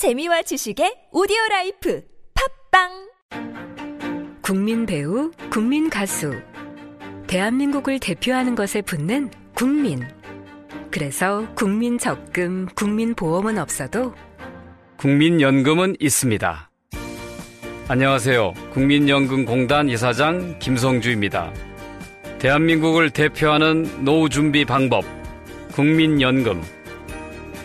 재미와 지식의 오디오 라이프 팟빵 국민 배우, 국민 가수. 대한민국을 대표하는 것에 붙는 국민. 그래서 국민 적금, 국민 보험은 없어도 국민연금은 있습니다. 안녕하세요. 국민연금공단 이사장 김성주입니다. 대한민국을 대표하는 노후 준비 방법, 국민연금.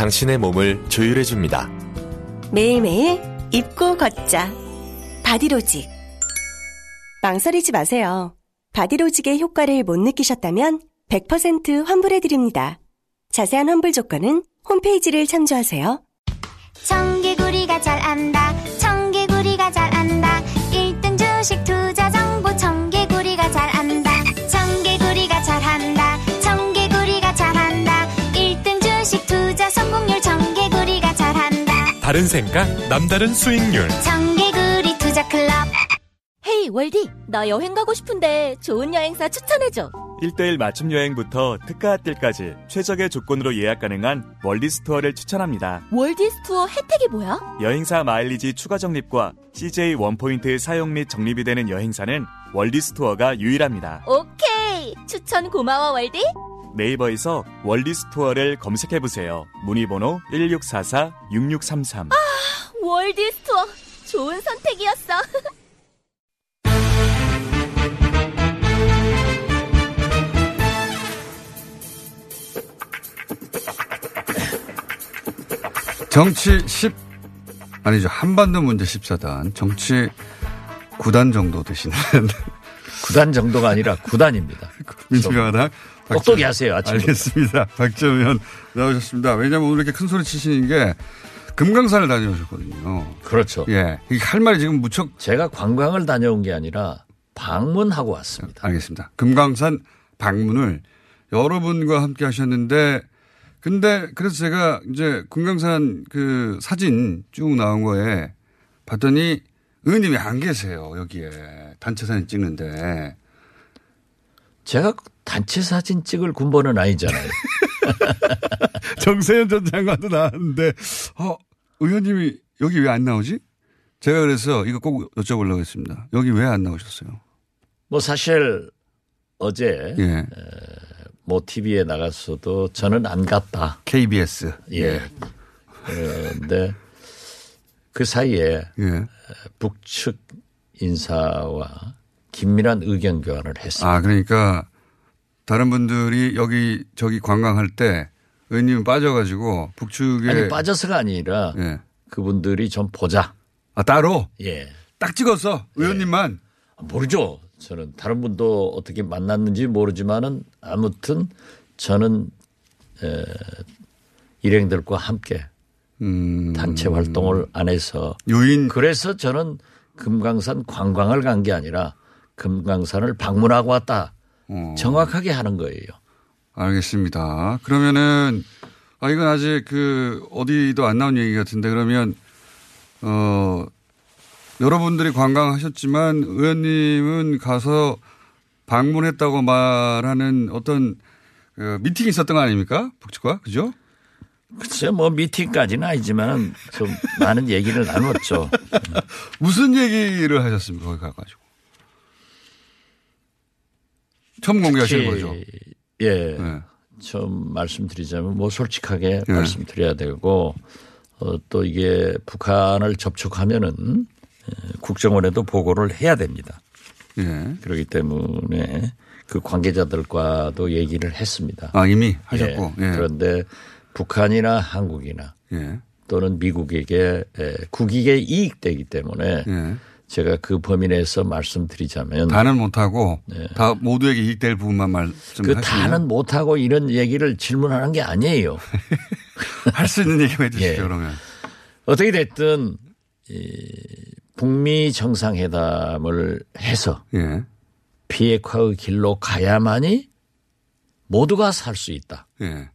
당신의 몸을 조율해 줍니다. 매일매일 입고 걷자. 바디로직. 망설이지 마세요. 바디로직의 효과를 못 느끼셨다면 100% 환불해 드립니다. 자세한 환불 조건은 홈페이지를 참조하세요. 청개구리가 잘 안다. 청개구리가 잘 안다. 1등 주식 투자 다른 생각, 남다른 수익률. 청개구리 투자 클럽. 헤이 월디 나 여행 가고 싶은데 좋은 여행사 추천해줘 1대1 맞춤 여행부터 특가 핫딜까지 최적의 조건으로 예약 가능한 월디스 투어를 추천합니다. 월디스 투어 혜택이 뭐야? 여행사 마일리지 추가 적립과 CJ 원포인트 사용 및 적립이 되는 여행사는 월디스 투어가 유일합니다. 오케이 추천 고마워 월디 네이버에서 월디스 투어를 검색해보세요. 문의번호 1644-6633. 월디스 투어 좋은 선택이었어 정치 10 아니죠 한반도 문제 14단 정치 9단 정도 되시는 구단 정도가 아니라 구단입니다. 민주평화당 똑똑히 하세요, 아침부터. 알겠습니다. 박정현 나오셨습니다. 왜냐하면 오늘 이렇게 큰 소리 치시는 게 금강산을 다녀오셨거든요. 그렇죠. 예, 할 말이 지금 무척 제가 관광을 다녀온 게 아니라 방문하고 왔습니다. 알겠습니다. 금강산 방문을 여러분과 함께 하셨는데 근데 그래서 제가 이제 금강산 그 사진 쭉 나온 거에 봤더니 의원님이 안 계세요 여기에 단체 사진 찍는데 제가 단체 사진 찍을 군번은 아니잖아요. 정세현 전 장관도 나왔는데 어 의원님이 여기 왜 안 나오지? 제가 그래서 이거 꼭 여쭤보려고 했습니다. 여기 왜 안 나오셨어요? 뭐 사실 어제 예. 뭐 TV에 나갔어도 저는 안 갔다. KBS. 예. 그런데 그 사이에 예. 북측 인사와 긴밀한 의견 교환을 했습니다. 아, 그러니까 다른 분들이 여기 저기 관광할 때 의원님은 빠져가지고 북측에 아니 빠져서가 아니라 예. 그분들이 좀 보자. 아 따로 예. 딱 찍었어 의원님만 모르죠. 저는 다른 분도 어떻게 만났는지 모르지만은 아무튼 저는 에, 일행들과 함께 음, 단체 활동을 안 해서 유인 그래서 저는 금강산 관광을 간 게 아니라 금강산을 방문하고 왔다. 어, 정확하게 하는 거예요. 알겠습니다. 그러면은 아 이건 아직 그 어디도 안 나온 얘기 같은데 그러면 어 여러분들이 관광하셨지만 의원님은 가서 방문했다고 말하는 어떤 그 미팅이 있었던 거 아닙니까? 북측과 그죠? 글쎄 뭐 미팅까지는 아니지만 좀 많은 얘기를 나눴죠. 무슨 얘기를 하셨습니까? 거기 가가지고 처음 공개하시는 거죠? 예. 네. 좀 말씀드리자면 뭐 솔직하게 네. 말씀드려야 되고 어, 또 이게 북한을 접촉하면은 에, 국정원에도 보고를 해야 됩니다. 예. 그렇기 때문에 그 관계자들과도 얘기를 했습니다. 아 이미 하셨고 예. 예. 그런데 북한이나 한국이나 예. 또는 미국에게 에, 국익에 이익되기 때문에 예. 제가 그 범위 내에서 말씀드리자면 다는 못하고 다 모두에게 이익될 부분만 말씀 그 하시면 다는 못하고 이런 얘기를 질문하는 게 아니에요. 할 수 있는 얘기만 해주시죠 예. 그러면 어떻게 됐든 이 북미 정상회담을 해서 예. 비핵화의 길로 가야만이 모두가 살 수 있다. 예.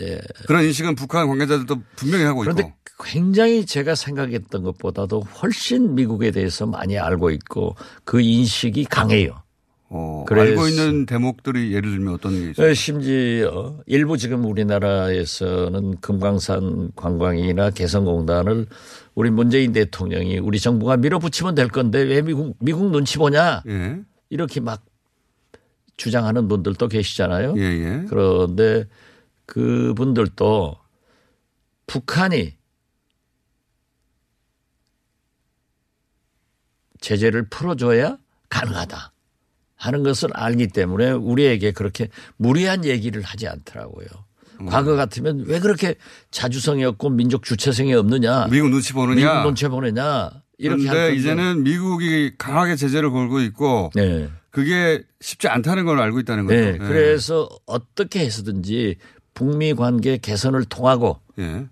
예. 그런 인식은 북한 관계자들도 분명히 하고 그런데 있고. 굉장히 제가 생각했던 것보다도 훨씬 미국에 대해서 많이 알고 있고 그 인식이 강해요. 어, 그래서- 알고 있는 대목들이 예를 들면 어떤 게 있어요? 어, 심지어 일부 지금 우리나라에서는 금강산 관광이나 개성공단을 우리 문재인 대통령이 우리 정부가 밀어붙이면 될 건데 왜 미국 미국 눈치 보냐 예. 이렇게 막 주장하는 분들도 계시잖아요. 예, 예. 그런데 그분들도 북한이 제재를 풀어줘야 가능하다 하는 것을 알기 때문에 우리에게 그렇게 무리한 얘기를 하지 않더라고요. 음. 과거 같으면 왜 그렇게 자주성이 없고 민족 주체성이 없느냐. 미국 눈치 보느냐. 미국 눈치 보느냐. 이렇게 할 그런데. 이제는 미국이 강하게 제재를 걸고 있고 네. 그게 쉽지 않다는 걸 알고 있다는 거죠. 네. 예. 그래서 어떻게 해서든지 북미 관계 개선을 통하고 예.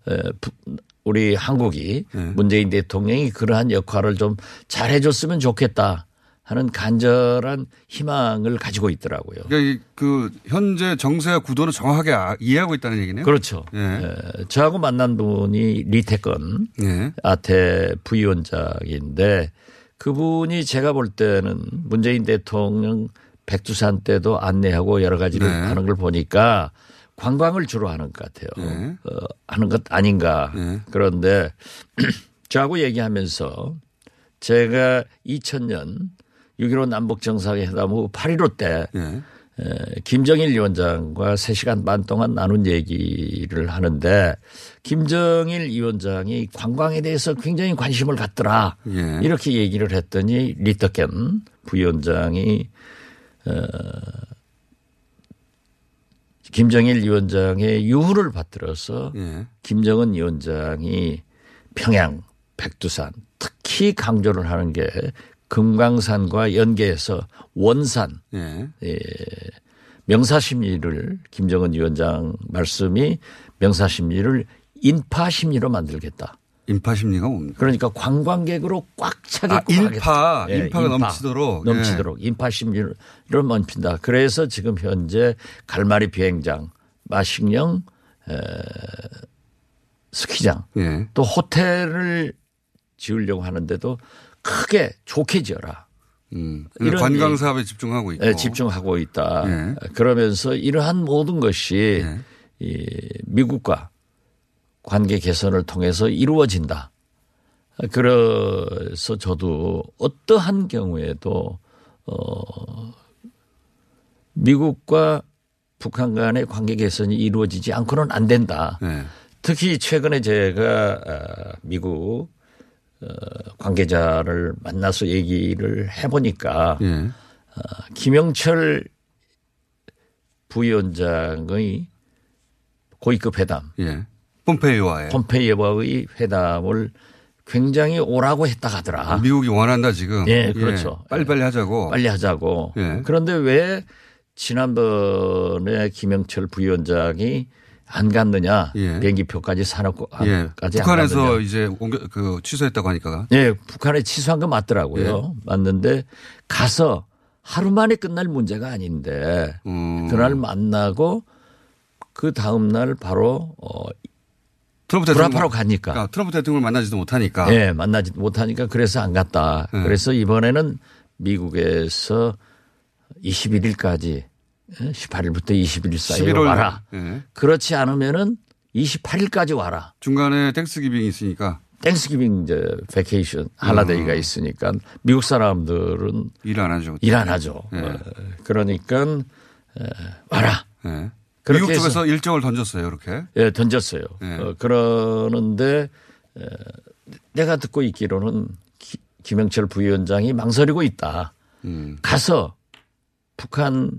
우리 한국이 네. 문재인 대통령이 그러한 역할을 좀 잘해줬으면 좋겠다 하는 간절한 희망을 가지고 있더라고요. 그러니까 이- 그 현재 정세와 구도를 정확하게 아- 이해하고 있다는 얘기네요. 그렇죠. 예. 에, 저하고 만난 분이 리태건 예. 아태 부위원장인데 그분이 제가 볼 때는 문재인 대통령 백두산 때도 안내하고 여러 가지를 네. 하는 걸 보니까 관광을 주로 하는 것 같아요. 네. 어, 하는 것 아닌가. 네. 그런데 저하고 얘기하면서 제가 2000년 6.15 남북 정상회담 후 8.15때 예. 에, 김정일 위원장과 3시간 반 동안 나눈 얘기를 하는데 김정일 위원장이 관광에 대해서 굉장히 관심을 갖더라. 예. 이렇게 얘기를 했더니 리터켄 부위원장이 어, 김정일 위원장의 유후를 받들어서 예. 김정은 위원장이 평양, 백두산 특히 강조를 하는 게 금강산과 연계해서 원산 예. 예, 명사심리를 김정은 위원장 말씀이 명사심리를 인파심리로 만들겠다. 인파 심리가 뭡니까? 그러니까 관광객으로 꽉 차게끔 아, 인파. 예, 인파가 넘치도록. 넘치도록 인파 심리를 넘친다. 그래서 지금 현재 갈마리 비행장, 마식령, 에, 스키장, 예. 또 호텔을 지으려고 하는데도 크게 좋게 지어라. 음. 이런 관광 얘기- 사업에 집중하고 있고. 예, 집중하고 있다. 예. 그러면서 이러한 모든 것이 예. 이 미국과 관계 개선을 통해서 이루어진다. 그래서 저도 어떠한 경우에도 어 미국과 북한 간의 관계 개선이 이루어지지 않고는 안 된다. 예. 특히 최근에 제가 아, 미국 어, 관계자를 만나서 얘기를 해보니까 예. 김영철 부위원장의 고위급 회담, 예. 폼페이오와의 폼페이오와의 회담을 굉장히 오라고 했다 하더라. 미국이 원한다 지금. 예, 그렇죠. 빨리빨리 하자고. 빨리 하자고. 예. 그런데 왜 지난번에 김영철 부위원장이 안 갔느냐? 예. 비행기표까지 사놓고 예. 까지 북한에서? 이제 옮겨 그 취소했다고 하니까. 예, 북한에 취소한 거 맞더라고요. 예. 맞는데 가서 하루 만에 끝날 문제가 아닌데 음. 그날 만나고 그 다음 날 바로 어 트럼프 대통령 불합하러 가니까. 그러니까 트럼프 대통령을 만나지도 못하니까. 예, 만나지 못하니까 그래서 안 갔다. 예. 그래서 이번에는 미국에서 21일까지 18일부터 21일 사이에 11월 와라. 예. 그렇지 않으면은 28일까지 와라. 중간에 Thanksgiving이 있으니까 Thanksgiving 이제 vacation holiday가 음. 있으니까 미국 사람들은 일 안 하죠. 일 안 하죠. 예. 어, 그러니까 에, 와라. 미국 쪽에서 일정을 던졌어요, 이렇게. 예, 던졌어요. 예. 어, 그러는데 에, 내가 듣고 있기로는 기- 김영철 부위원장이 망설이고 있다. 음. 가서 북한에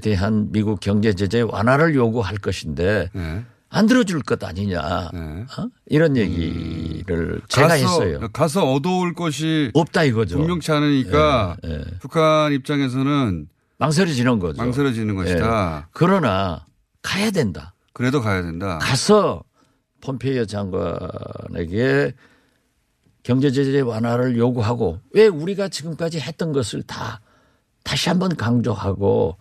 대한 미국 경제 제재 완화를 요구할 것인데 예. 안 들어줄 것 아니냐. 예. 어? 이런 얘기를 제가 가서, 했어요. 가서 얻어올 것이 없다 이거죠. 분명치 않으니까 예, 예. 북한 입장에서는 망설여지는 거죠. 망설여지는 것이다. 그러나 가야 된다. 그래도 가야 된다. 가서 폼페이오 장관에게 경제 제재 완화를 요구하고 왜 우리가 지금까지 했던 것을 다 다시 한번 강조하고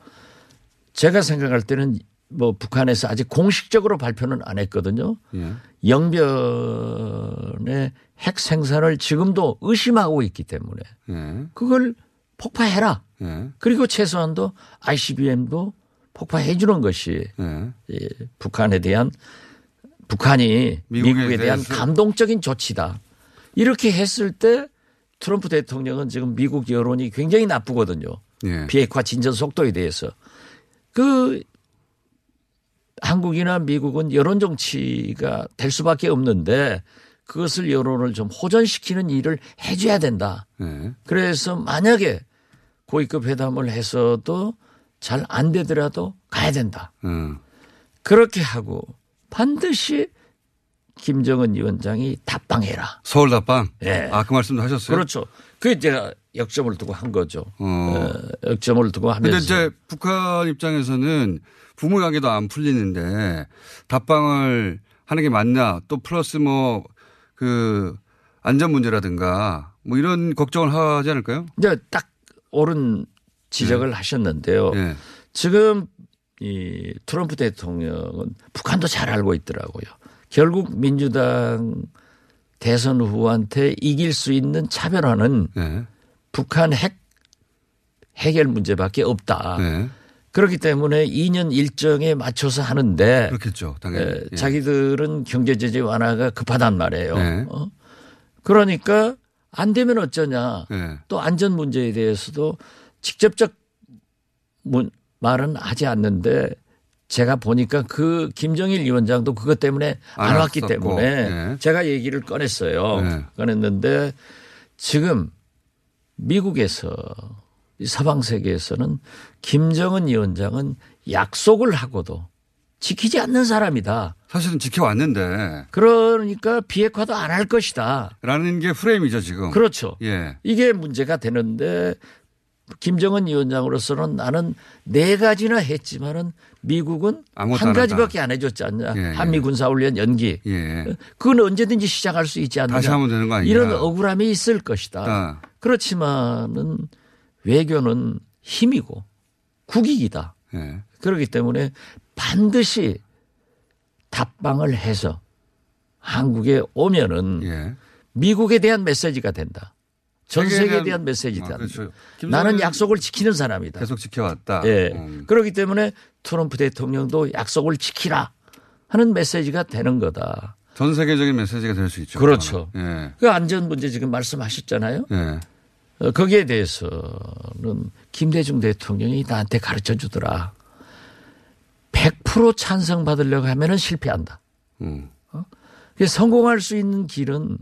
제가 생각할 때는 뭐 북한에서 아직 공식적으로 발표는 안 했거든요. 예. 영변의 핵 생산을 지금도 의심하고 있기 때문에 예. 그걸 폭파해라. 예. 그리고 최소한도 ICBM도 폭파해 주는 것이 예. 예, 북한에 대한 북한이 미국에 미국에, 대한 대해서- 감동적인 조치다. 이렇게 했을 때 트럼프 대통령은 지금 미국 여론이 굉장히 나쁘거든요. 예. 비핵화 진전 속도에 대해서. 그 한국이나 미국은 여론 정치가 될 수밖에 없는데 그것을 여론을 좀 호전시키는 일을 해줘야 된다. 예. 그래서 만약에 고위급 회담을 해서도 잘 안 되더라도 가야 된다. 음. 그렇게 하고 반드시 김정은 위원장이 답방해라. 서울 답방. 예. 아, 그 말씀도 하셨어요? 그렇죠. 그게 제가 역점을 두고 한 거죠. 어. 어, 역점을 두고 근데 하면서 이제 북한 입장에서는 부모 관계도 안 풀리는데 답방을 하는 게 맞냐 또 플러스 뭐 그 안전 문제라든가 뭐 이런 걱정을 하지 않을까요? 이제 딱 옳은 지적을 하셨는데요. 예. 지금 이 트럼프 대통령은 북한도 잘 알고 있더라고요. 결국 민주당 대선 후보한테 이길 수 있는 차별화는 예. 북한 핵 해결 문제밖에 없다. 예. 그렇기 때문에 2년 일정에 맞춰서 하는데 그렇겠죠. 당연히. 에, 예. 자기들은 경제 제재 완화가 급하단 말이에요. 네. 어? 그러니까 안 되면 어쩌냐. 예. 또 안전 문제에 대해서도 직접적 문- 말은 하지 않는데 제가 보니까 그 김정일 위원장도 그것 때문에 안, 안 왔기. 때문에 예. 제가 얘기를 꺼냈어요. 네. 꺼냈는데 지금 미국에서 이 서방 세계에서는 김정은 위원장은 약속을 하고도 지키지 않는 사람이다. 사실은 지켜왔는데 그러니까 비핵화도 안 할 것이다. 라는 게 프레임이죠 지금. 그렇죠. 예. 이게 문제가 되는데 김정은 위원장으로서는 나는 네 가지나 했지만은 미국은 한안 가지밖에 안 해줬지 않냐. 예, 예. 한미 군사훈련 연기. 예. 그건 언제든지 시작할 수 있지 않느냐. 다시 하면 되는 거 아니냐. 이런 억울함이 있을 것이다. 아. 그렇지만은 외교는 힘이고 국익이다. 예. 그렇기 때문에 반드시 답방을 해서 한국에 오면은 예. 미국에 대한 메시지가 된다. 전 세계에 대한- 메시지다. 아, 그렇죠. 나는 약속을 지키는 사람이다. 계속 지켜왔다. 예. 음. 그렇기 때문에 트럼프 대통령도 약속을 지키라 하는 메시지가 되는 거다. 전 세계적인 메시지가 될 수 있죠. 그렇죠. 예. 그 안전 문제 지금 말씀하셨잖아요. 예. 어, 거기에 대해서는 김대중 대통령이 나한테 가르쳐 주더라. 100% 찬성 받으려고 하면은 실패한다. 음. 그래서 성공할 수 있는 길은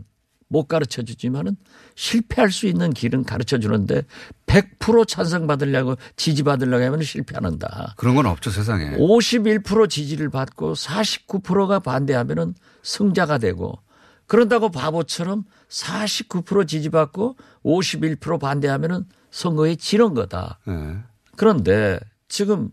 못 가르쳐 주지만은 실패할 수 있는 길은 가르쳐 주는데 100% 찬성 받으려고 지지 받으려고 하면 실패한다. 그런 건 없죠 세상에. 51% 지지를 받고 49%가 반대하면은 승자가 되고 그런다고 바보처럼 49% 지지받고 51% 반대하면은 선거에 지는 거다. 예. 그런데 지금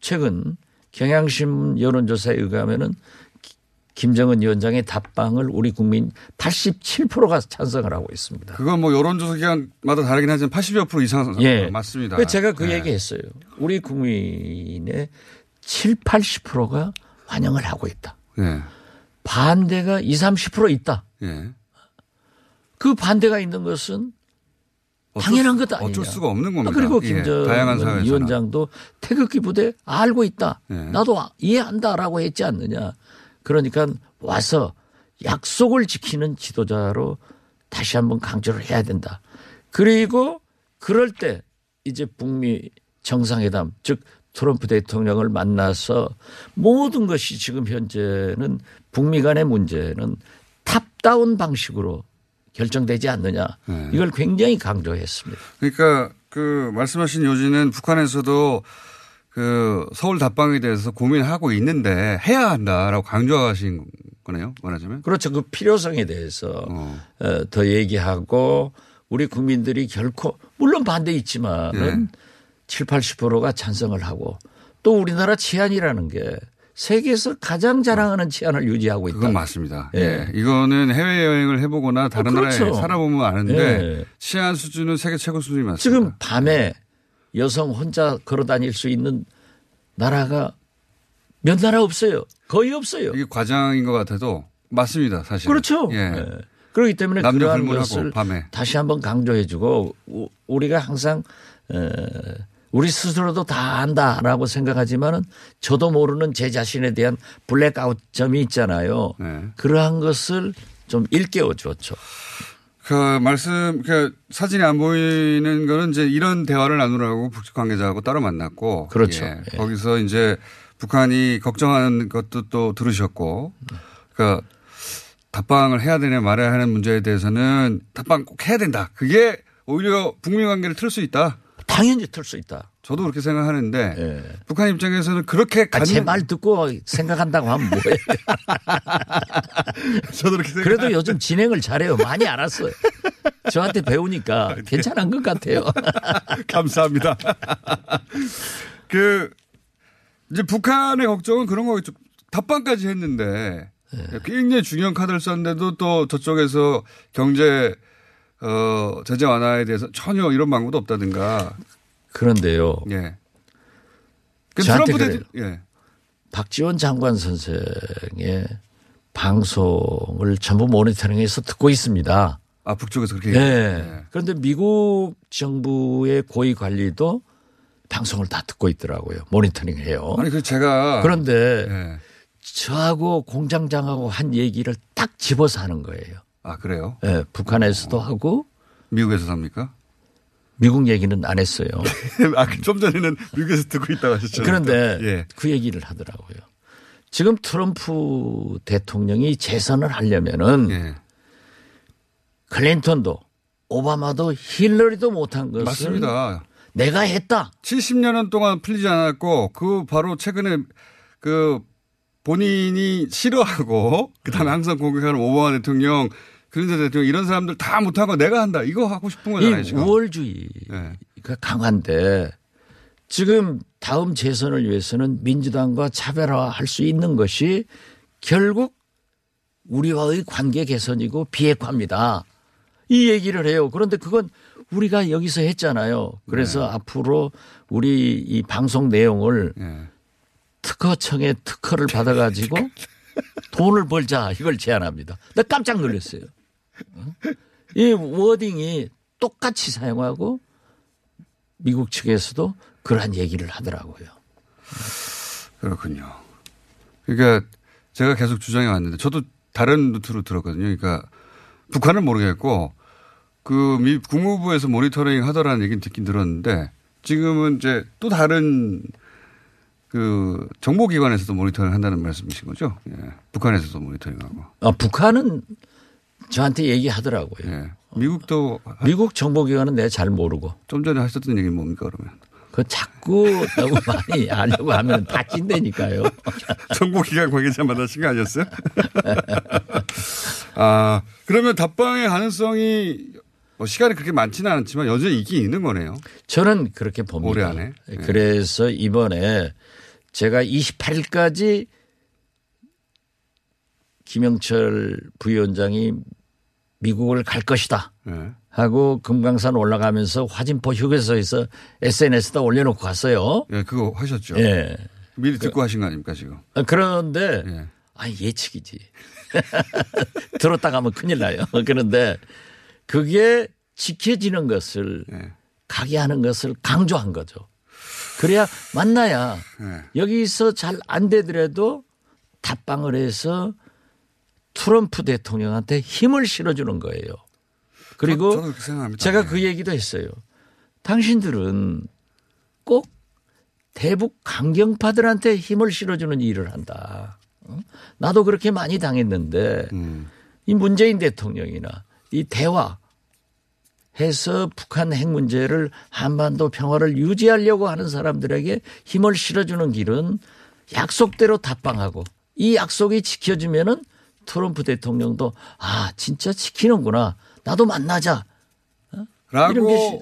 최근 경향신문 여론조사에 의하면은 기- 김정은 위원장의 답방을 우리 국민 87%가 찬성을 하고 있습니다. 그건 뭐 여론조사 기관마다 다르긴 하지만 80여 프로 이상 예. 맞습니다. 그래서 제가 그 예. 얘기 했어요. 우리 국민의 7, 80%가 환영을 하고 있다. 예. 반대가 20, 30% 있다. 예. 그 반대가 있는 것은 당연한 수- 것 아니냐. 어쩔 수가 없는 겁니다. 아, 그리고 예, 김정은 사회에서는. 위원장도 태극기 부대 알고 있다. 예. 나도 아- 이해한다라고 했지 않느냐. 그러니까 와서 약속을 지키는 지도자로 다시 한번 강조를 해야 된다. 그리고 그럴 때 이제 북미 정상회담 즉 트럼프 대통령을 만나서 모든 것이 지금 현재는 북미 간의 문제는 탑다운 방식으로 결정되지 않느냐. 네. 이걸 굉장히 강조했습니다. 그러니까 그 말씀하신 요지는 북한에서도 그 서울 답방에 대해서 고민하고 있는데 해야 한다라고 강조하신 거네요. 말하자면. 그렇죠. 그 필요성에 대해서 어. 어, 더 얘기하고 우리 국민들이 결코 물론 반대 있지만은 네. 7, 80%가 찬성을 하고 또 우리나라 치안이라는 게 세계에서 가장 자랑하는 치안을 유지하고 있다. 그건 맞습니다. 예. 예. 이거는 해외 여행을 해보거나 다른 어, 그렇죠. 나라에 살아보면 아는데 예. 치안 수준은 세계 최고 수준이 맞습니다. 지금 밤에 여성 혼자 걸어 다닐 수 있는 나라가 몇 나라 없어요. 거의 없어요. 이게 과장인 것 같아도 맞습니다. 사실. 그렇죠. 예. 예. 그렇기 때문에 남녀 불문하고 밤에. 다시 한번 강조해주고 우- 우리가 항상 어, 우리 스스로도 다 안다라고 생각하지만은 저도 모르는 제 자신에 대한 블랙아웃점이 있잖아요. 네. 그러한 것을 좀 일깨워 줬죠. 그 말씀, 그 사진이 안 보이는 거는 이제 이런 대화를 나누라고 북측 관계자하고 따로 만났고. 그렇죠. 예. 예. 거기서 이제 북한이 걱정하는 것도 또 들으셨고. 그러니까 답방을 해야 되냐 말아야 하는 문제에 대해서는 답방 꼭 해야 된다. 그게 오히려 북미 관계를 틀 수 있다. 당연히 틀 수 있다. 저도 그렇게 생각하는데 예. 북한 입장에서는 그렇게 아, 갖는 제말 듣고 생각한다고 하면 뭐예요? 저도 그렇게 생각. 그래도 요즘 진행을 잘해요. 많이 알았어요. 저한테 배우니까 괜찮은 것 같아요. 감사합니다. 그 이제 북한의 걱정은 그런 거겠죠. 답방까지 했는데 네. 굉장히 중요한 카드를 썼는데도 또 저쪽에서 경제 어 제재 완화에 대해서 전혀 이런 방법도 없다든가. 그런데요. 예. 그 저한테 대 예. 박지원 장관 선생의 방송을 전부 모니터링해서 듣고 있습니다. 아 북쪽에서 그렇게. 네. 얘기해요. 그런데 미국 정부의 고위 관리도 방송을 다 듣고 있더라고요. 모니터링 해요. 아니 그 제가 그런데 예. 저하고 공장장하고 한 얘기를 딱 집어서 하는 거예요. 아 그래요? 예, 북한에서도 하고 미국에서 삽니까? 미국 얘기는 안 했어요. 아 좀 전에는 미국에서 듣고 있다고 하셨죠. 그런데 예. 그 얘기를 하더라고요. 지금 트럼프 대통령이 재선을 하려면은 예. 클린턴도 오바마도 힐러리도 못한 것을 맞습니다. 내가 했다. 70년은 동안 풀리지 않았고 그 바로 최근에 그 본인이 싫어하고 그다음에 항상 공격하는 오바마 대통령 클린턴 대통령 이런 사람들 다 못하고 내가 한다 이거 하고 싶은 거잖아요 이. 우월주의가 네. 강한데 지금 다음 재선을 위해서는 민주당과 차별화할 수 있는 것이 결국 우리와의 관계 개선이고 비핵화입니다. 이 얘기를 해요. 그런데 그건 우리가 여기서 했잖아요. 그래서 네. 앞으로 우리 이 방송 내용을 예. 특허청에 특허를 받아가지고 돈을 벌자 이걸 제안합니다. 나 깜짝 놀랐어요. 어? 이 워딩이 똑같이 사용하고 미국 측에서도 그러한 얘기를 하더라고요. 그렇군요. 그러니까 제가 계속 주장해 왔는데 저도 다른 루트로 들었거든요. 그러니까 북한은 모르겠고 그 미 국무부에서 모니터링 하더라는 얘기는 듣긴 들었는데 지금은 이제 또 다른 그 정보기관에서도 모니터링 한다는 말씀이신 거죠? 예. 북한에서도 모니터링하고. 아, 북한은 저한테 얘기하더라고요. 예. 미국도 미국 정보기관은 내가 잘 모르고 좀 전에 하셨던 얘기는 뭡니까 그러면? 그 자꾸 너무 많이 하려고 하면 다 찐다니까요. 정보기관 관계자 만나신 거 아니었어요? 아, 그러면 답방의 가능성이 뭐 시간이 그렇게 많지는 않지만 여전히 있긴 있는 거네요. 저는 그렇게 봅니다. 올해 안에? 예. 그래서 이번에 제가 28일까지 김영철 부위원장이 미국을 갈 것이다. 예. 하고 금강산 올라가면서 화진포 휴게소에서 SNS에다 올려놓고 갔어요. 예, 그거 하셨죠. 예. 미리 듣고 하신 거 아닙니까 지금? 아, 그런데 예. 아 예측이지. 들었다 가면 큰일 나요. 그런데 그게 지켜지는 것을 예. 가게 하는 것을 강조한 거죠. 그래야 만나야 예. 여기서 잘 안 되더라도 답방을 해서 트럼프 대통령한테 힘을 실어주는 거예요. 그리고. 제가 예. 그 얘기도 했어요. 당신들은 꼭 대북 강경파들한테 힘을 실어주는 일을 한다. 어? 나도 그렇게 많이 당했는데 음. 이 문재인 대통령이나 이 대화 해서 북한 핵 문제를 한반도 평화를 유지하려고 하는 사람들에게 힘을 실어주는 길은 약속대로 답방하고 이 약속이 지켜지면은 트럼프 대통령도 아 진짜 지키는구나 나도 만나자 이런 라고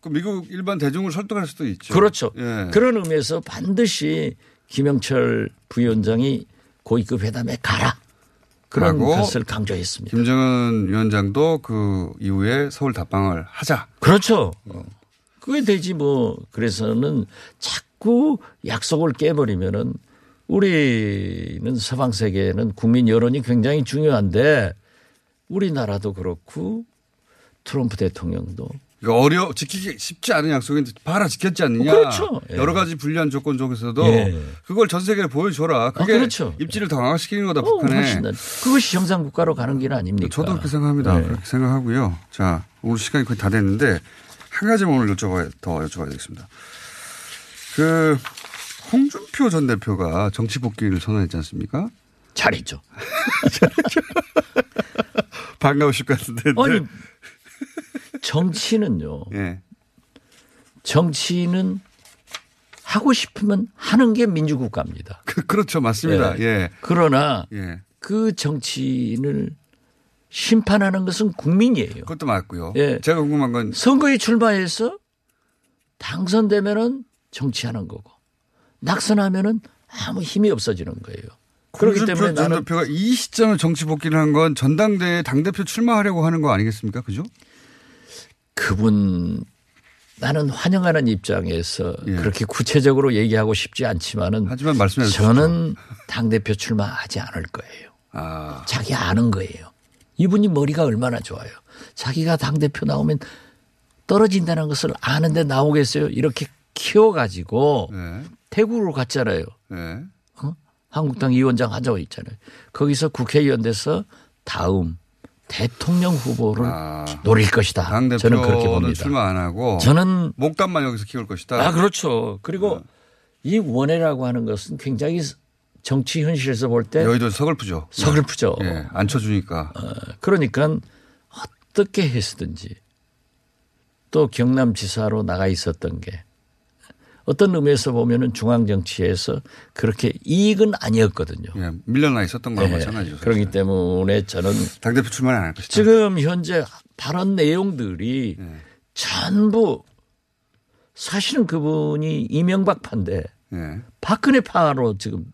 그 미국 일반 대중을 설득할 수도 있죠. 그렇죠. 예. 그런 의미에서 반드시 김영철 부위원장이 고위급 회담에 가라. 그런 것을 강조했습니다. 김정은 위원장도 그 이후에 서울 답방을 하자. 그렇죠. 그게 되지 뭐. 그래서는 자꾸 약속을 깨버리면은 우리는 서방 세계는 국민 여론이 굉장히 중요한데 우리나라도 그렇고 트럼프 대통령도 이거 어려 지키기 쉽지 않은 약속인데 봐라 지켰지 않느냐. 그렇죠. 예. 여러 가지 불리한 조건 속에서도 예. 그걸 전 세계에 보여줘라. 그게 아, 그렇죠. 입지를 더 강화시키는 거다 어, 북한에. 훨씬 낫- 그것이 정상 국가로 가는 길 아닙니까? 저도 그렇게 생각합니다. 네. 그렇게 생각하고요. 자, 오늘 시간이 거의 다 됐는데 한 가지만 오늘 여쭤봐야, 더 여쭤봐야 되겠습니다. 그 홍준표 전 대표가 정치 복귀를 선언했지 않습니까? 잘했죠. 반가우실 것 같은데. 아니 정치는요. 예. 정치는 하고 싶으면 하는 게 민주국가입니다. 그, 그렇죠. 맞습니다. 예. 그러나 예. 그 정치인을 심판하는 것은 국민이에요. 그것도 맞고요. 예. 제가 궁금한 건 선거에 출마해서 당선되면은 정치하는 거고 낙선하면은 아무 힘이 없어지는 거예요. 그렇기 때문에 전 대표가 이 시점에 정치 복귀를 한 건 전당대회 당대표 출마하려고 하는 거 아니겠습니까? 그죠? 그분 나는 환영하는 입장에서 예. 그렇게 구체적으로 얘기하고 싶지 않지만은 하지만 말씀해 주십시오. 저는 당 대표 출마하지 않을 거예요. 아, 자기 아는 거예요. 이분이 머리가 얼마나 좋아요. 자기가 당 대표 나오면 떨어진다는 것을 아는데 나오겠어요. 이렇게 키워 가지고 네. 태국으로 갔잖아요. 네. 어? 한국당 위원장 하자고 있잖아요. 거기서 국회의원 돼서 다음 대통령 후보를 아, 노릴 것이다. 저는 그렇게 봅니다. 출마 안 하고 저는 목담만 여기서 키울 것이다. 아 그렇죠. 그리고 어. 이 원해라고 하는 것은 굉장히 정치 현실에서 볼 때 여의도 서글프죠. 서글프죠. 예, 안 쳐주니까. 어, 그러니까 어떻게 했든지 또 경남지사로 나가 있었던 게 어떤 의미에서 보면은 중앙 정치에서 그렇게 이익은 아니었거든요. 예, 밀려나 있었던 거랑 예, 마찬가지죠. 사실. 그렇기 때문에 저는 당 대표 출마는 안할 것이다. 지금 현재 발언 내용들이 예. 전부 사실은 그분이 이명박 파인데 예. 박근혜 파로 지금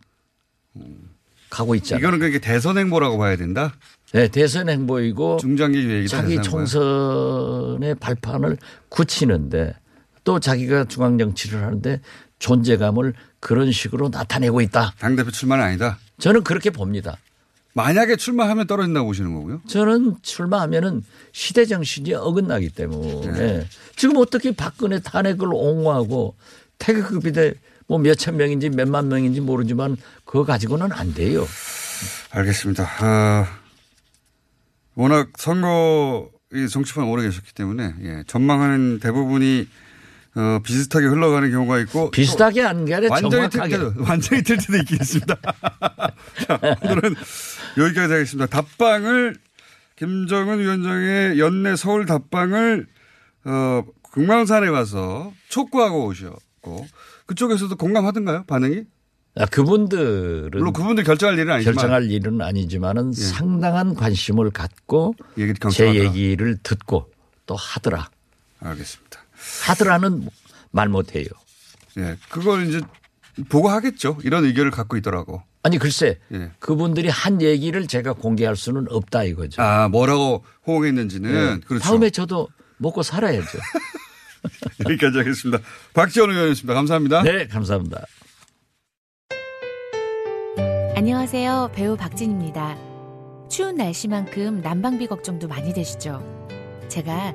가고 있잖아요. 이거는 그렇게 대선 행보라고 봐야 된다. 네, 대선 행보이고 중장기 계획이다. 자기. 총선의 발판을 굳히는데 또 자기가 중앙 정치를 하는데 존재감을 그런 식으로 나타내고 있다. 당대표 출마는 아니다. 저는 그렇게 봅니다. 만약에 출마하면 떨어진다고 보시는 거고요. 저는 출마하면은 시대 정신이 어긋나기 때문에 네. 지금 어떻게 박근혜 탄핵을 옹호하고 태극급이대 뭐 몇천 명인지 몇만 명인지 모르지만 그거 가지고는 안 돼요. 알겠습니다. 아, 워낙 선거 이 정치판 오래 계셨기 때문에 예, 전망하는 대부분이 어, 비슷하게 흘러가는 경우가 있고 비슷하게 게 아니라 완전히 틀 완전히 틀 때도 있긴 있습니다. 자, 오늘은 여기까지 하겠습니다. 답방을 김정은 위원장의 연내 서울 답방을 어, 금강산에 가서 촉구하고 오셨고 그쪽에서도 공감하던가요? 반응이? 아, 그분들은 물론 그분들 결정할 일은 아니지만 예. 결정할 일은 아니지만은 상당한 관심을 갖고 얘기 제. 얘기를 듣고 또 하더라. 알겠습니다. 하더라는 말 못해요. 예, 그걸 이제 보고 하겠죠. 이런 의견을 갖고 있더라고. 아니 글쎄 예. 그분들이 한 얘기를 제가 공개할 수는 없다 이거죠. 아, 뭐라고 호응했는지는 예. 그렇죠. 다음에 저도 먹고 살아야죠. 여기까지 하겠습니다. 박지원 의원이었습니다. 감사합니다. 네, 감사합니다. 안녕하세요. 배우 박진입니다. 추운 날씨만큼 난방비 걱정도 많이 되시죠? 제가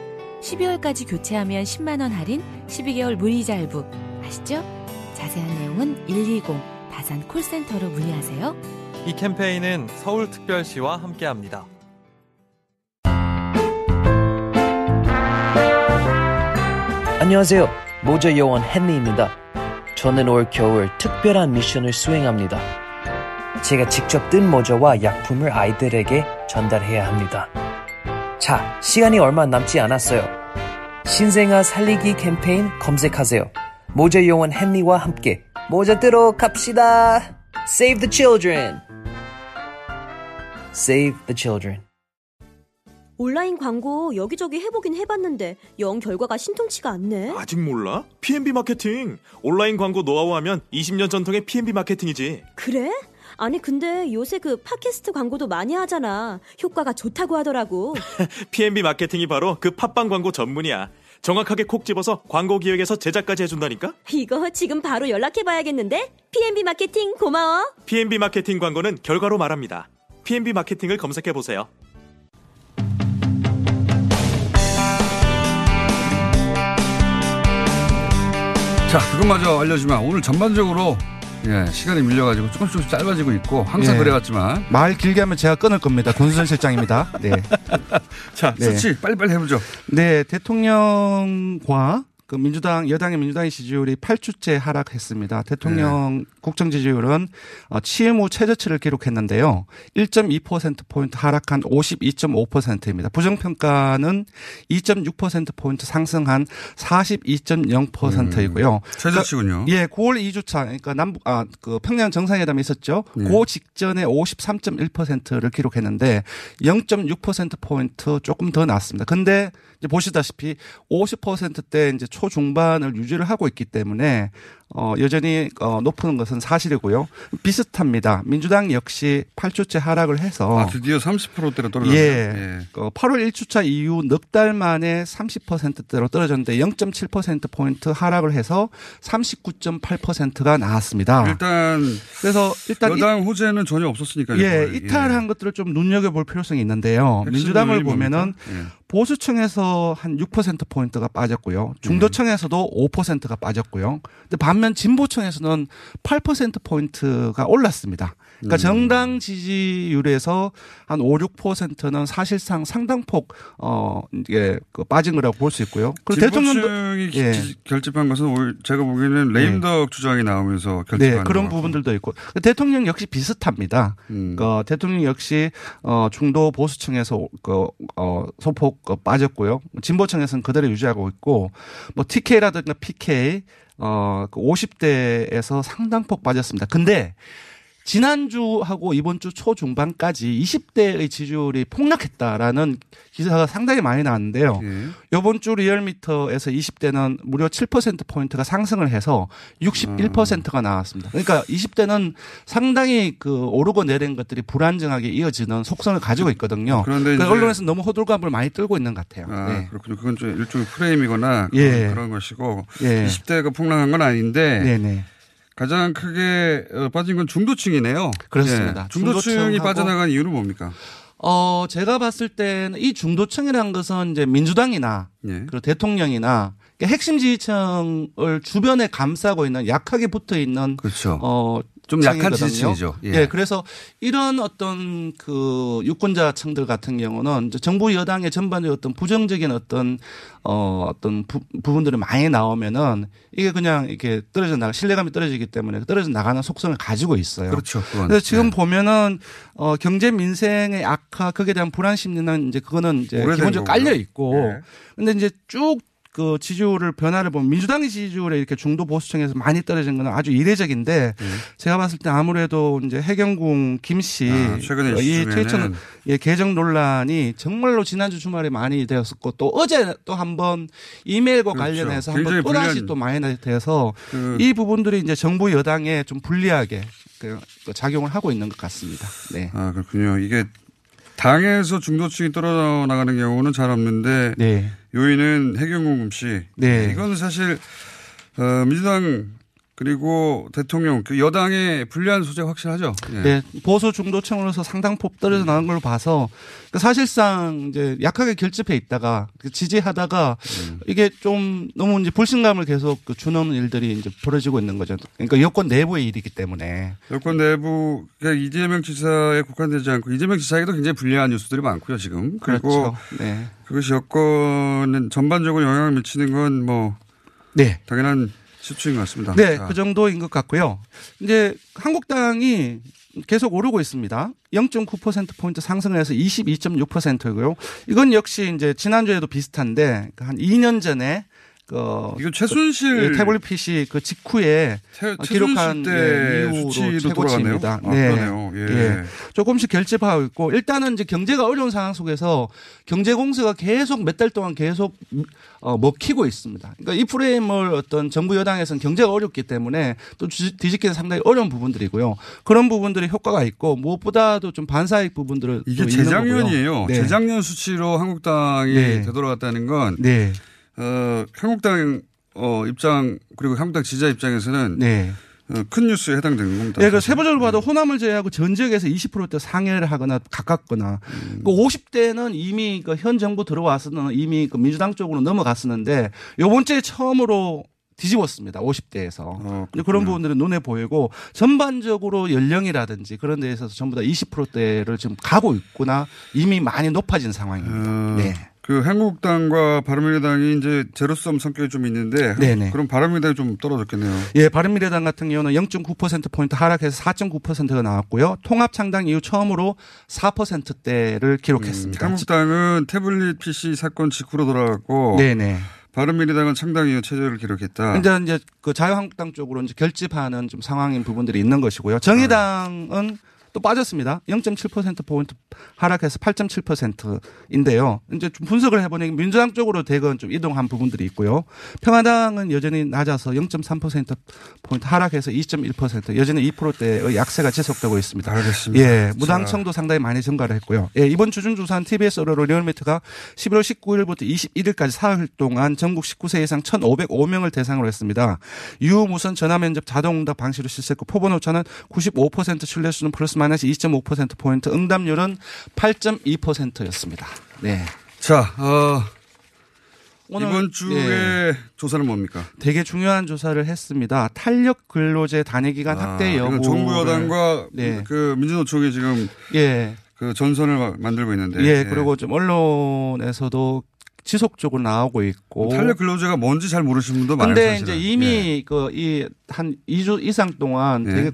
12월까지 교체하면 10만원 할인, 12개월 무이자 할부. 아시죠? 자세한 내용은 120 다산 콜센터로 문의하세요. 이 캠페인은 서울특별시와 함께합니다. 안녕하세요. 모자 요원 헨리입니다. 저는 올 겨울 특별한 미션을 수행합니다. 제가 직접 뜬 모자와 약품을 아이들에게 전달해야 합니다. 자, 시간이 얼마 남지 않았어요. 신생아 살리기 캠페인 검색하세요. 모자 요원 헨리와 함께 모자 뜨러 갑시다. Save the children. Save the children. 온라인 광고 여기저기 해보긴 해봤는데 영 결과가 신통치가 않네. 아직 몰라? P&B 마케팅. 온라인 광고 노하우 하면 20년 전통의 P&B 마케팅이지. 그래? 아니 근데 요새 그 팟캐스트 광고도 많이 하잖아. 효과가 좋다고 하더라고. P&B 마케팅이 바로 그 팟빵 광고 전문이야. 정확하게 콕 집어서 광고 기획에서 제작까지 해준다니까? 이거 지금 바로 연락해봐야겠는데? P&B 마케팅 고마워. P&B 마케팅 광고는 결과로 말합니다. P&B 마케팅을 검색해보세요. 자, 그것마저 알려주면 오늘 전반적으로 예, 시간이 밀려가지고 조금씩 조금씩 짧아지고 있고 항상 예. 그래왔지만 말 길게 하면 제가 끊을 겁니다. 권수선 실장입니다. 네. 자, 네. 수치 빨리빨리 해보죠. 네, 대통령과 그 민주당 여당의 민주당의 지지율이 8주째 하락했습니다. 대통령 국정 지지율은 어, 취임 후 최저치를 기록했는데요. 1.2% 포인트 하락한 52.5%입니다. 부정 평가는 2.6% 포인트 상승한 42.0%이고요. 최저치군요. 예, 9월 2주차 그러니까 남북 아그 평양 정상회담이 있었죠. 네. 그 직전에 53.1%를 기록했는데 0.6% 포인트 조금 더 낮습니다. 근데 이제 보시다시피 50%대 이제 초중반을 유지를 하고 있기 때문에 어 여전히 어 높은 것은 사실이고요. 비슷합니다. 민주당 역시 8주째 하락을 해서 아, 드디어 30%대로 떨어졌네요. 예. 그 8월 1주차 이후 넉 달 만에 30%대로 떨어졌는데 0.7% 포인트 하락을 해서 39.8%가 나왔습니다. 일단 그래서 일단 여당 호재는 전혀 없었으니까요. 예, 거의. 이탈한 것들을 좀 눈여겨 볼 필요성이 있는데요. 민주당을 보면은? 예. 보수층에서 한 6%포인트가 빠졌고요. 중도층에서도 5%가 빠졌고요. 근데 반면 진보층에서는 8%포인트가 올랐습니다. 그러니까 음. 정당 지지율에서 한 5, 6%는 사실상 상당폭, 어, 이게 그 빠진 거라고 볼 수 있고요. 그리고 대통령도. 예. 지- 결집한 것은 제가 보기에는 레임덕 주장이 나오면서 결집한 네, 그런. 부분들도 있고 대통령 역시 비슷합니다. 음. 그 대통령 역시 어 중도 보수층에서 그어 소폭 어, 빠졌고요. 진보층에서는 그대로 유지하고 있고 뭐 TK라든가 PK 어그 50대에서 상당폭 빠졌습니다. 근데 지난주하고 이번 주 초중반까지 20대의 지지율이 폭락했다라는 기사가 상당히 많이 나왔는데요. 예. 이번 주 리얼미터에서 20대는 무려 7%포인트가 상승을 해서 61%가 나왔습니다. 그러니까 20대는 상당히 그 오르고 내린 것들이 불안정하게 이어지는 속성을 가지고 있거든요. 그런데 그 이제- 언론에서 너무 호들갑을 많이 떨고 있는 것 같아요. 아, 네. 그렇군요. 그건 좀 일종의 프레임이거나 예. 그런, 그런 것이고 예. 20대가 폭락한 건 아닌데 네네. 가장 크게 어, 빠진 건 중도층이네요. 그렇습니다. 예. 중도층이 빠져나간 이유는 뭡니까? 어, 제가 봤을 때는 이 중도층이라는 것은 이제 민주당이나 예. 그리고 대통령이나 핵심 지지층을 주변에 감싸고 있는 약하게 붙어 있는 그렇죠. 어, 좀 약한. 지지층이죠. 예. 예. 그래서 이런 어떤 그 유권자층들 같은 경우는 정부 여당의 전반적인 어떤 부정적인 어떤 어 어떤 부, 부분들이 많이 나오면은 이게 그냥 이렇게 떨어져 나가 신뢰감이 떨어지기 때문에 떨어져 나가는 속성을 가지고 있어요. 그렇죠. 그건. 그래서 지금 예. 보면은 어 경제 민생의 악화 거기에 대한 불안 심리는 이제 그거는 이제 기본적으로 거고요. 깔려 있고 예. 근데 이제 쭉 그 지지율을 변화를 보면 민주당의 지지율에 이렇게 중도 보수층에서 많이 떨어진 건 아주 이례적인데 예. 제가 봤을 때 아무래도 이제 해경궁 김씨 아, 최근에 이 이슈 트위터 중에는 예, 개정 논란이 정말로 지난주 주말에 많이 되었었고 또 어제 또 한번 이메일과 그렇죠. 관련해서 한번 또 다시 또 많이 돼서 그- 이 부분들이 이제 정부 여당에 좀 불리하게 그 작용을 하고 있는 것 같습니다. 네. 아, 그렇군요. 이게 당에서 중도층이 떨어져 나가는 경우는 잘 없는데 네. 요인은 해경궁 씨. 네. 이건 사실 어, 민주당 그리고 대통령 그 여당의 불리한 소재가 확실하죠. 예. 네, 보수 중도층으로서 상당폭 떨어져 나간 걸로 봐서 그 사실상 이제 약하게 결집해 있다가 그 지지하다가 음. 이게 좀 너무 이제 불신감을 계속 그 주는 일들이 이제 벌어지고 있는 거죠. 그러니까 여권 내부의 일이기 때문에. 여권 내부 그러니까 이재명 지사에 국한되지 않고 이재명 지사에게도 굉장히 불리한 뉴스들이 많고요 지금 그리고 그렇죠. 네. 그것이 여권은 전반적으로 영향을 미치는 건뭐 네. 당연한 수치인 것 같습니다. 네, 자. 그 정도인 것 같고요. 이제 한국당이 계속 오르고 있습니다. 0.9%포인트 상승해서 22.6%고요. 이건 역시 이제 지난주에도 비슷한데 한 2년 전에 그 이거 최순실 예, 태블릿 PC 그 직후에 최- 기록한 최순실 때 예, 이후로 최고치입니다. 아, 그러네요. 예. 조금씩 결집하고 있고 일단은 이제 경제가 어려운 상황 속에서 경제 공세가 계속 몇 달 동안 계속 어, 먹히고 있습니다. 그러니까 이 프레임을 어떤 정부 여당에서는 경제가 어렵기 때문에 또 뒤- 뒤집기는 상당히 어려운 부분들이고요. 그런 부분들이 효과가 있고 무엇보다도 좀 반사익 부분들을 이게 재작년이에요. 네. 재작년 수치로 한국당이 네. 되돌아갔다는 건 네. 어, 한국당 어, 입장 그리고 한국당 지지자 입장에서는 네. 어, 큰 뉴스에 해당되는 겁니다. 예, 그 세부적으로 봐도 호남을 제외하고 전 지역에서 20%대 상해를 하거나 가깝거나 음. 그 50대는 이미 그 현 정부 들어와서는 이미 그 민주당 쪽으로 넘어갔었는데 요번 주에 처음으로 뒤집었습니다. 50대에서. 어, 그런 부분들은 눈에 보이고 전반적으로 연령이라든지 그런 데에 있어서 전부 다 20%대를 지금 가고 있구나 이미 많이 높아진 상황입니다. 어, 네. 그 한국당과 바른미래당이 이제 제로섬 성격이 좀 있는데 네네. 그럼 바른미래당이 좀 떨어졌겠네요. 예, 바른미래당 같은 경우는 0.9%포인트 하락해서 4.9%가 나왔고요. 통합 창당 이후 처음으로 4%대를 기록했습니다. 음, 한국당은 태블릿 PC 사건 직후로 돌아갔고 네네. 바른미래당은 창당 이후 최저를 기록했다. 이제 이제 그 자유한국당 쪽으로 이제 결집하는 좀 상황인 부분들이 있는 것이고요. 정의당은 또 빠졌습니다. 0.7% 포인트 하락해서 8.7%인데요. 이제 좀 분석을 해보니 민주당 쪽으로 대건 좀 이동한 부분들이 있고요. 평화당은 여전히 낮아서 0.3% 포인트 하락해서 2.1% 여전히 2%대의 약세가 지속되고 있습니다. 알겠습니다. 예, 무당청도 상당히 많이 증가를 했고요. 예, 이번 주중 조사한 TBS 어로로 리얼미터가 11월 19일부터 21일까지 사흘 동안 전국 19세 이상 1,505명을 대상으로 했습니다. 유무선 전화 면접 자동 응답 방식으로 실시했고 표본 오차는 95% 신뢰수는 플러스 마이너스 2.5% 포인트, 응답률은 8.2%였습니다. 네. 자, 어, 오늘, 이번 주에 예. 조사는 뭡니까? 되게 중요한 조사를 했습니다. 탄력 근로제 단위 기간 확대 여부. 정부 여당과 네. 그 민주노총이 지금 예. 그 전선을 마- 만들고 있는데. 예, 그리고 좀 언론에서도 지속적으로 나오고 있고. 탄력 근로제가 뭔지 잘 모르시는 분도 많아요. 근데 사실은. 이제 이미 그이한 2주 이상 동안 예. 되게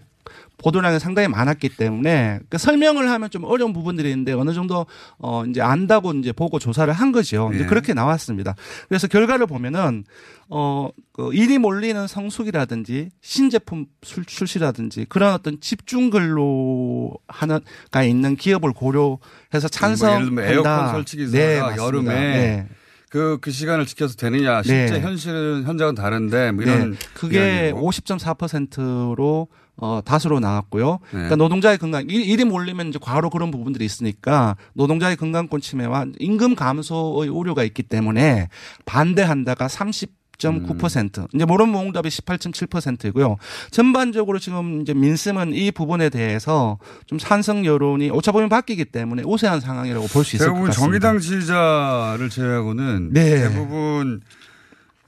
보도량이 상당히 많았기 때문에 그 설명을 하면 좀 어려운 부분들이 있는데 어느 정도 어 이제 안다고 이제 보고 조사를 한 거죠. 이제 예. 그렇게 나왔습니다. 그래서 결과를 보면은 어그 일이 몰리는 성숙이라든지 신제품 술- 출시라든지 그런 어떤 집중 근로 하나가 있는 기업을 고려해서 찬성. 뭐 예를 들면 에어컨 설치 기사가 네. 여름에 네. 그, 그 시간을 지켜서 되느냐. 실제 네. 현실은, 현장은 다른데, 뭐 이런. 네. 그게 이야기고. 50.4%로 어, 다수로 나왔고요. 네. 그러니까 노동자의 건강, 일- 일이 몰리면 이제 과로 그런 부분들이 있으니까 노동자의 건강권 침해와 임금 감소의 우려가 있기 때문에 반대한다가 30.9%. 음. 이제 모른 모응답이 18.7%이고요. 전반적으로 지금 이제 민심은 이 부분에 대해서 좀 찬성 여론이 오차범위 바뀌기 때문에 우세한 상황이라고 볼 수 있을 것 대부분 같습니다. 정의당 지지자를 제외하고는. 네. 대부분,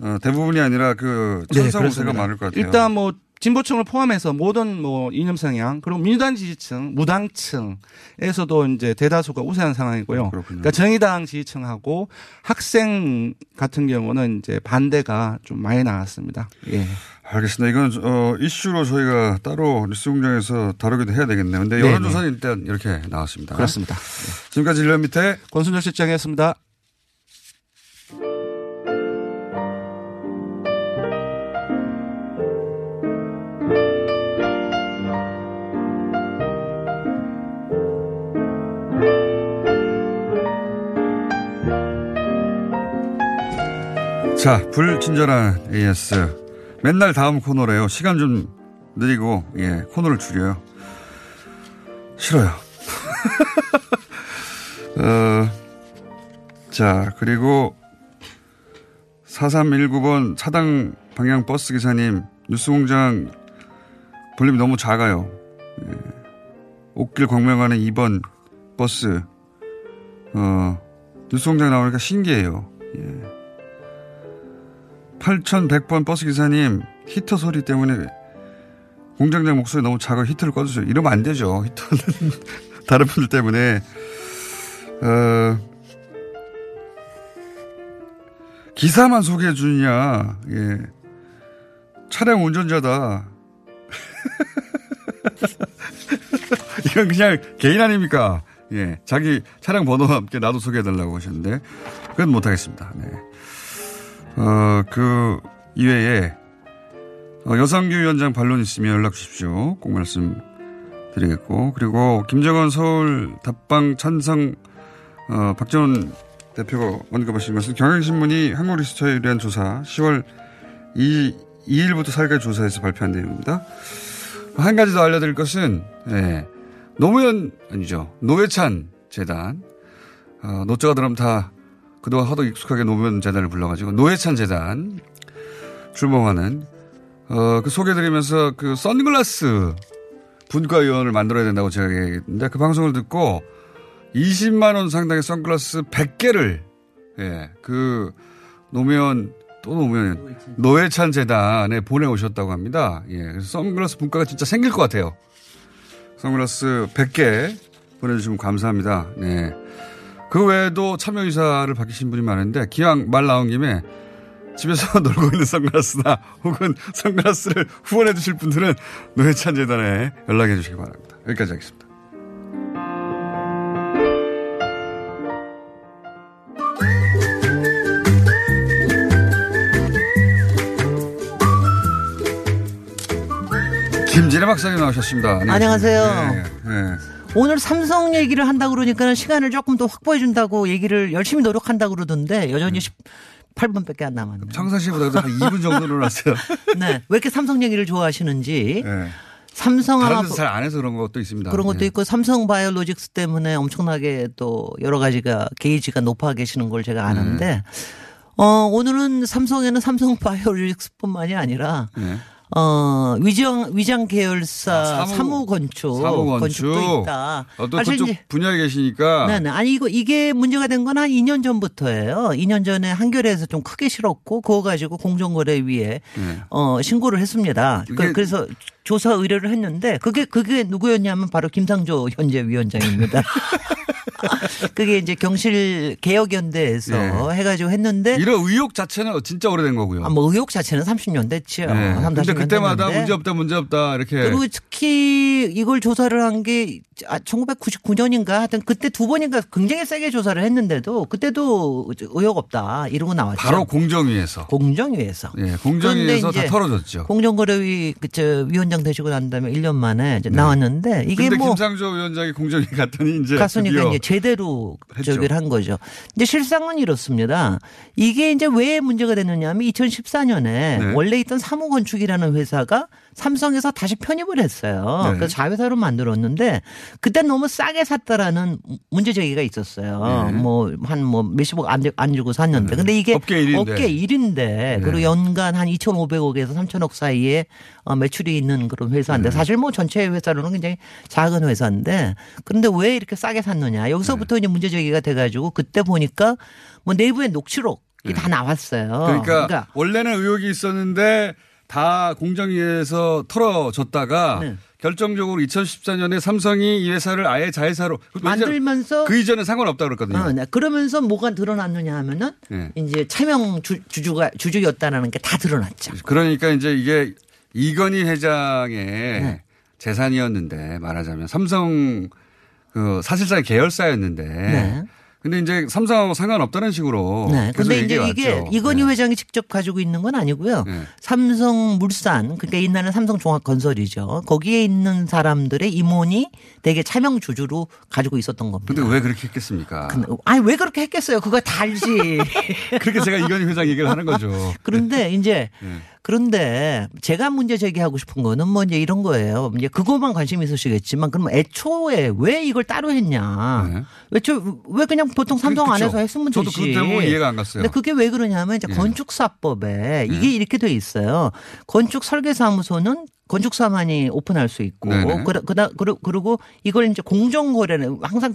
어, 대부분이 아니라 그 네, 천사 우세가 그렇습니다. 많을 것 같아요. 일단 뭐 진보층을 포함해서 모든 뭐 이념 성향 그리고 민주당 지지층, 무당층에서도 이제 대다수가 우세한 상황이고요. 그러니까 정의당 지지층하고 학생 같은 경우는 이제 반대가 좀 많이 나왔습니다. 예. 알겠습니다. 이건 어, 이슈로 저희가 따로 뉴스공장에서 다루기도 해야 되겠네요. 근데. 여론조사는 일단 이렇게 나왔습니다. 그렇습니다. 지금까지 일년 밑에 권순정 실장이었습니다. 자, 불친절한 AS. 맨날 다음 코너래요. 시간 좀 느리고, 예, 코너를 줄여요. 싫어요. 어, 자, 그리고 4319번 사당 방향 버스 기사님, 뉴스 공장 볼륨이 너무 작아요. 예. 옥길 광명하는 2번 버스, 어, 뉴스 공장 나오니까 신기해요. 예. 8100번 버스 기사님 히터 소리 때문에 공장장 목소리 너무 작아 히터를 꺼주세요. 이러면 안 되죠. 히터는 다른 분들 때문에 어, 기사만 소개해 주느냐. 예. 차량 운전자다. 이건 그냥 개인 아닙니까? 예. 자기 차량 번호와 함께 나도 소개해 달라고 하셨는데, 그건 못하겠습니다. 네. 어, 그, 이외에, 어, 여성규 위원장 반론 있으면 연락 주십시오. 꼭 말씀 드리겠고. 그리고 김정은 서울 답방 찬성, 어, 박지원 대표가 언급하신 것은 경향신문이 한국 리스터에 대한 조사 10월 2, 2일부터 4일까지 조사해서 발표한 내용입니다. 한 가지 더 알려드릴 것은, 예. 노무현, 아니죠. 노회찬 재단. 어, 노자가 들으면 다 그동안 하도 익숙하게 노무현 재단을 불러가지고 노회찬 재단 출범하는, 어, 그 소개드리면서 그 선글라스 분과위원을 만들어야 된다고 제가 얘기했는데 그 방송을 듣고 20만 원 상당의 선글라스 100개를, 예, 그 노무현 또 노무현 노회찬 재단에 보내 오셨다고 합니다. 예, 그래서 선글라스 분과가 진짜 생길 것 같아요. 선글라스 100개 보내주시면 감사합니다. 네. 그 외에도 참여 의사를 밝히신 분이 많은데 기왕 말 나온 김에 집에서 놀고 있는 선글라스나 혹은 선글라스를 후원해 주실 분들은 노회찬 재단에 연락해 주시기 바랍니다. 여기까지 하겠습니다. 김진애 박사님 나오셨습니다. 네. 안녕하세요. 네, 네. 오늘 삼성 얘기를 한다 그러니까 시간을 조금 더 확보해 준다고 얘기를 열심히 노력한다 그러던데 여전히 18분밖에 안 남았네요. 평상시보다 한 2분 정도 늘었어요. 네. 왜 이렇게 삼성 얘기를 좋아하시는지. 네. 삼성 다른 데서 잘안 해서 그런 것도 있습니다. 그런 것도 네. 있고 삼성 바이오로직스 때문에 엄청나게 또 여러 가지가 게이지가 높아 계시는 걸 제가 아는데 네. 어 오늘은 삼성에는 삼성 바이오로직스뿐만이 아니라 네. 어 위장 위장 계열사 아, 사무- 건축 사무 건축. 건축도 있다. 어, 또 사실 그쪽 이제 분야에 계시니까. 네네. 아니, 이거, 이게 문제가 된 건 한 2년 전부터예요. 2년 전에 한겨레에서 좀 크게 실었고, 그거 가지고 공정거래위에, 네. 어, 신고를 했습니다. 그- 그래서 조사 의뢰를 했는데, 그게, 그게 누구였냐면 바로 김상조 현재 위원장입니다. 그게 이제 경실 개혁연대에서 네. 해가지고 했는데. 이런 의혹 자체는 진짜 오래된 거고요. 아, 뭐 의혹 자체는 30년 됐죠. 네. 3, 근데 40년 그때마다. 문제 없다, 문제 없다, 이렇게. 그리고 특히 이걸 조사를 한 게 1999년인가 하여튼 그때 두 번인가 굉장히 세게 조사를 했는데도 그때도 의혹 없다 이러고 나왔죠. 바로 공정위에서. 공정위에서. 예, 공정위에서 다 이제 털어졌죠. 공정거래위 그저 위원장 되시고 난 다음에 1년 만에 이제 나왔는데 이게 네. 근데 뭐 김상조 위원장이 공정위 갔더니 이제 갔으니까 이제 제대로. 저기를 한 거죠. 근데 실상은 이렇습니다. 이게 이제 왜 문제가 됐느냐면 2014년에 네. 원래 있던 사무건축이라는 회사가 삼성에서 다시 편입을 했어요. 네. 그래서 자회사로 만들었는데 그때 너무 싸게 샀다라는 문제 제기가 있었어요. 네. 뭐한뭐 몇십억 안, 주- 안 주고 샀는데. 근데 이게 업계 일인데. 업계 일인데 그리고 네. 연간 한 2,500억에서 3,000억 사이에 어, 매출이 있는 그런 회사인데 네. 사실 뭐 전체 회사로는 굉장히 작은 회사인데 그런데 왜 이렇게 싸게 샀느냐 여기서부터 네. 이제 문제 제기가 돼 가지고 그때 보니까 뭐 내부에 녹취록 이 다 나왔어요. 그러니까, 원래는 의혹이 있었는데 다 공정위에서 털어졌다가 네. 결정적으로 2014년에 삼성이 이 회사를 아예 자회사로 만들면서 그 이전에 상관없다 그랬거든요. 어, 네. 그러면서 뭐가 드러났느냐 하면은 네. 이제 차명 주, 주주가 주주였다라는 게 다 드러났죠. 그러니까 이제 이게 이건희 회장의 네. 재산이었는데 말하자면 삼성 그 사실상 계열사였는데 네. 근데 이제 삼성하고 상관없다는 식으로 네. 근데 이제 이게 왔죠. 이건희 회장이 직접 가지고 있는 건 아니고요. 네. 삼성 물산 그러니까 옛날에 삼성 종합건설이죠. 거기에 있는 사람들의 임원이 되게 차명 주주로 가지고 있었던 겁니다. 근데 왜 그렇게 했겠습니까? 아니 왜 그렇게 했겠어요? 그거 다 알지. 그렇게 제가 이건희 회장 얘기를 하는 거죠. 그런데 이제 네. 그런데 제가 문제 제기하고 싶은 거는 뭐 이제 이런 거예요. 이제 그것만 관심 있으시겠지만 그럼 애초에 왜 이걸 따로 했냐? 애초 왜 그냥 보통 삼성 네. 그쵸. 안에서 했으면 저도 되지. 그 대목은 이해가 안 갔어요. 근데 그게 왜 그러냐면 이제 예. 건축사법에 이게 이렇게 돼 있어요. 건축 설계 사무소는 건축사만이 오픈할 수 있고. 그다 그다 그리고 이걸 이제 공정거래는 항상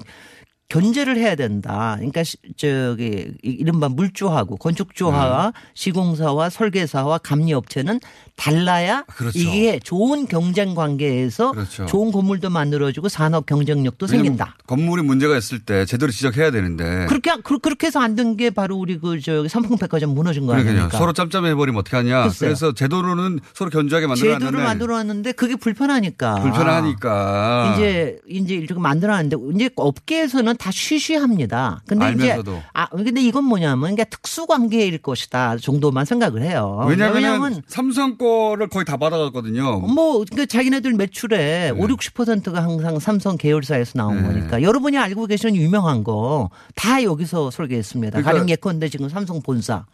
견제를 해야 된다. 그러니까 시- 저기 이- 이른바 물주하고 건축주하와 네. 시공사와 설계사와 감리업체는 달라야 그렇죠. 이게 좋은 경쟁 관계에서 그렇죠. 좋은 건물도 만들어지고 산업 경쟁력도 생긴다. 건물이 문제가 있을 때 제대로 지적해야 되는데. 그렇게 그- 그렇게 해서 안 된 게 바로 우리 그 저기 삼풍백화점 무너진 거. 아닙니까? 서로 짬짬해 버리면 어떡하냐. 글쎄요. 그래서 제도로는 서로 견주하게 만들어놨는데. 제도를 만들어놨는데 그게 불편하니까. 불편하니까. 이제 이제 이렇게 만들어놨는데 이제 업계에서는 다 쉬쉬합니다. 근데 알면서도. 이제 아 근데 이건 뭐냐면 그러니까 특수 관계일 것이다 정도만 생각을 해요. 왜냐하면 삼성 거를 거의 다 받아갔거든요. 뭐, 그러니까 자기네들 매출의 5, 60%가 항상 삼성 계열사에서 나온 네. 거니까. 여러분이 알고 계시는 유명한 거 다 여기서 설계했습니다. 그러니까- 가령 예컨대 지금 삼성 본사.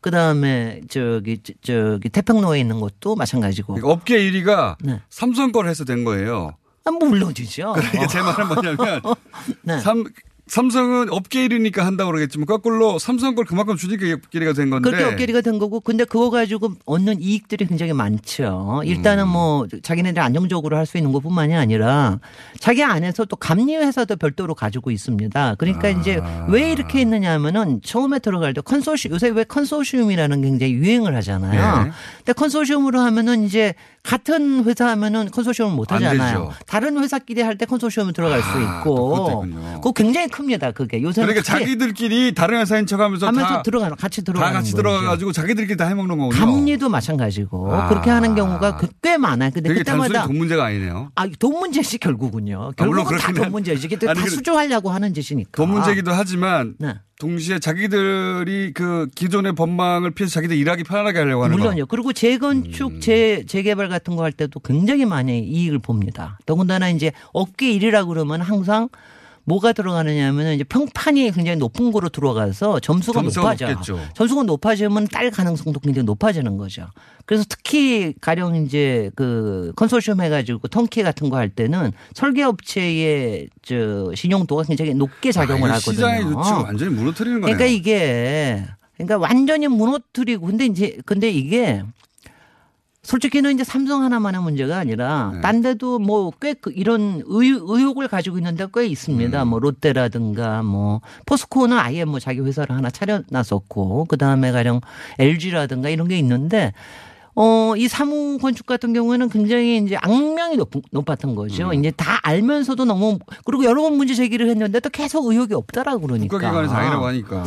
그 다음에 저기, 저- 저기 태평로에 있는 것도 마찬가지고. 그러니까 업계 1위가 네. 삼성 거를 해서 된 거예요. 아, 물론이죠. 그러니까 제 말은 뭐냐면 네. 삼, 삼성은 업계 1위니까 한다고 그러겠지만 거꾸로 삼성 걸 그만큼 주니까 업계리가 된 건데. 그렇게 업계리가 된 거고, 근데 그거 가지고 얻는 이익들이 굉장히 많죠. 일단은 음. 뭐 자기네들 안정적으로 할 수 있는 것뿐만이 아니라 자기 안에서 또 감리 회사도 별도로 가지고 있습니다. 그러니까 이제 아. 왜 이렇게 했느냐 하면은 처음에 들어갈 때 컨소시 요새 왜 컨소시움이라는 게 굉장히 유행을 하잖아요. 네. 근데 컨소시움으로 하면은 이제 같은 회사 하면은 컨소시움을 못안 하잖아요. 다른 회사끼리 할 때 컨소시움을 들어갈 수 아, 또 있고. 그거 굉장히 큽니다. 그게 요새는 그러니까 자기들끼리 다른 회사인 척하면서 하면서 다, 들어가는 같이 다 들어가는 같이 거죠. 들어가 가지고 자기들끼리 다 해먹는 거군요. 감리도 마찬가지고 아. 그렇게 하는 경우가 그- 꽤 많아요. 근데 그때마다 돈 문제가 아니네요. 아, 돈 문제지 결국은요. 아, 결국은 다 그렇긴 돈 문제지. 다 그- 수주하려고 하는 짓이니까. 돈 문제기도 하지만 네. 동시에 자기들이 그 기존의 법망을 피해서 자기들 일하기 편안하게 하려고 하는 거. 물론요. 그리고 재건축, 음. 재, 재개발 같은 거 할 때도 굉장히 많이 이익을 봅니다. 더군다나 이제 업계 일이라 그러면 항상 뭐가 들어가느냐 하면 이제 평판이 굉장히 높은 거로 들어가서 점수가, 점수가 높아져. 높겠죠. 점수가 높아지면 딸 가능성도 굉장히 높아지는 거죠. 그래서 특히 가령 이제 그 컨소시엄 해가지고 턴키 같은 거 할 때는 설계업체의 저 신용도가 굉장히 높게 작용을 아, 하거든요. 시장의 유치가 완전히 무너뜨리는 거네요. 그러니까 이게 그러니까 완전히 무너뜨리고 근데 이제 근데 이게 솔직히는 이제 삼성 하나만의 문제가 아니라 네. 딴 데도 뭐 꽤 이런 의, 의혹을 가지고 있는 데꽤 있습니다. 음. 뭐 롯데라든가 뭐 포스코는 아예 뭐 자기 회사를 하나 차려놨었고 그다음에 가령 LG라든가 이런 게 있는데 어, 이 사무 건축 같은 경우에는 굉장히 이제 악명이 높, 높았던 거죠. 음. 이제 다 알면서도 너무 그리고 여러 번 문제 제기를 했는데 또 계속 의혹이 없더라 그러니까. 국가기관에서 아니라고 하니까.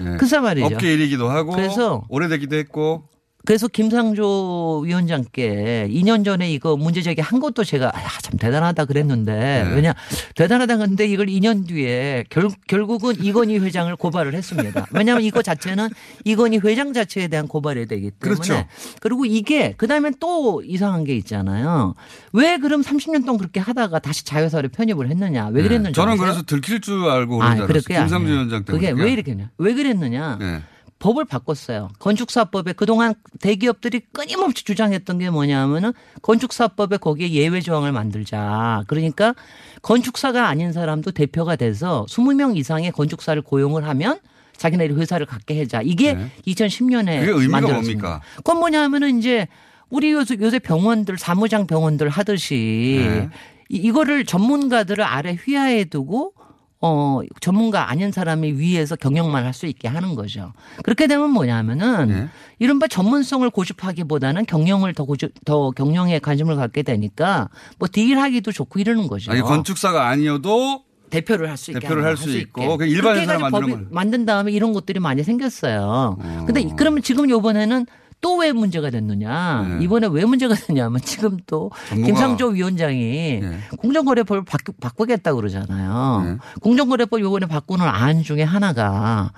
예. 글쎄 말이죠. 업계 일이기도 하고. 그래서 오래되기도 했고. 그래서 김상조 위원장께 2년 전에 이거 문제 제기한 것도 제가 아, 참 대단하다 그랬는데 네. 왜냐 대단하다 그랬는데 이걸 2년 뒤에 결, 결국은 이건희 회장을 고발을 했습니다. 왜냐하면 이거 자체는 이건희 회장 자체에 대한 고발이 되기 때문에 그렇죠. 그리고 이게 그다음에 또 이상한 게 있잖아요. 왜 그럼 30년 동안 그렇게 하다가 다시 자회사를 편입을 했느냐? 왜 그랬는지 네. 저는 아세요? 그래서 들킬 줄 알고 아, 그런 줄 알았어요. 아니에요. 위원장 때문에. 그게 왜 이렇게 했냐? 왜 그랬느냐? 네. 법을 바꿨어요. 건축사법에 그동안 대기업들이 끊임없이 주장했던 게 뭐냐면은 건축사법에 거기에 예외 조항을 만들자. 그러니까 건축사가 아닌 사람도 대표가 돼서 20명 이상의 건축사를 고용을 하면 자기네들 회사를 갖게 해자. 이게 네. 2010년에 그게 의미가 만들었습니다. 뭡니까? 그건 뭐냐면은 이제 우리 요새, 요새 병원들 사무장 병원들 하듯이 네. 이- 이거를 전문가들을 아래 휘하에 두고 어 전문가 아닌 사람이 위에서 경영만 할 수 있게 하는 거죠. 그렇게 되면 뭐냐면은 네. 이른바 전문성을 고집하기보다는 경영을 더 고집 더 경영에 관심을 갖게 되니까 뭐 딜하기도 좋고 이러는 거죠. 아니 건축사가 아니어도 대표를 할 수 있게 대표를 할수수 있고 일반 해가지고 만드는 법이 걸. 만든 다음에 이런 것들이 많이 생겼어요. 근데 그러면 지금 요번에는 또 왜 문제가 됐느냐? 네. 이번에 왜 문제가 됐냐면 지금 또 전문가. 김상조 위원장이 네. 공정거래법을 바꾸, 바꾸겠다 그러잖아요. 네. 공정거래법 요번에 바꾸는 안 중에 하나가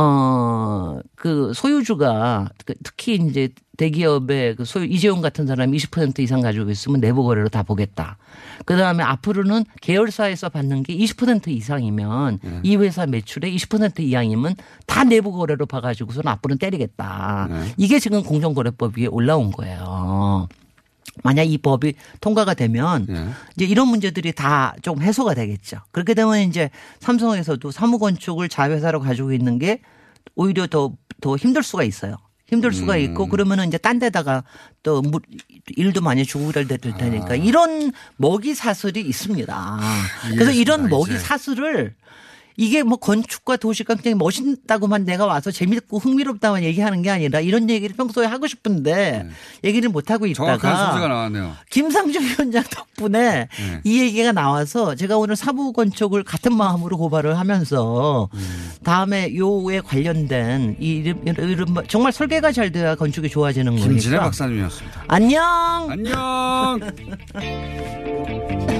어, 그 소유주가 그 특히 이제 대기업의 그 소유 이재용 같은 사람이 20% 이상 가지고 있으면 내부 거래로 다 보겠다. 그 다음에 앞으로는 계열사에서 받는 게 20% 이상이면 네. 이 회사 매출의 20% 이상이면 다 내부 거래로 봐가지고서는 앞으로는 때리겠다. 네. 이게 지금 공정거래법 위에 올라온 거예요. 만약 이 법이 통과가 되면 예. 이제 이런 문제들이 다 좀 해소가 되겠죠. 그렇게 되면 이제 삼성에서도 사무건축을 자회사로 가지고 있는 게 오히려 더, 더 힘들 수가 있어요. 힘들 수가 있고 그러면은 이제 딴 데다가 또 무- 일도 많이 주고 그럴 될 테니까 이런 먹이 사슬이 있습니다. 그래서 이런 먹이. 사슬을 이게 뭐 건축과 도시가 굉장히 멋있다고만 내가 와서 재밌고 흥미롭다만 얘기하는 게 아니라 이런 얘기를 평소에 하고 싶은데 얘기를 못 하고 네. 정확한 소재가 있다가 나왔네요. 김상중 위원장 덕분에 네. 이 얘기가 나와서 제가 오늘 사부 건축을 같은 마음으로 고발을 하면서 음. 다음에 요에 관련된 이 이름, 이름 정말 설계가 잘 돼야 건축이 좋아지는 김진애 거니까. 박사님이었습니다. 안녕. 안녕.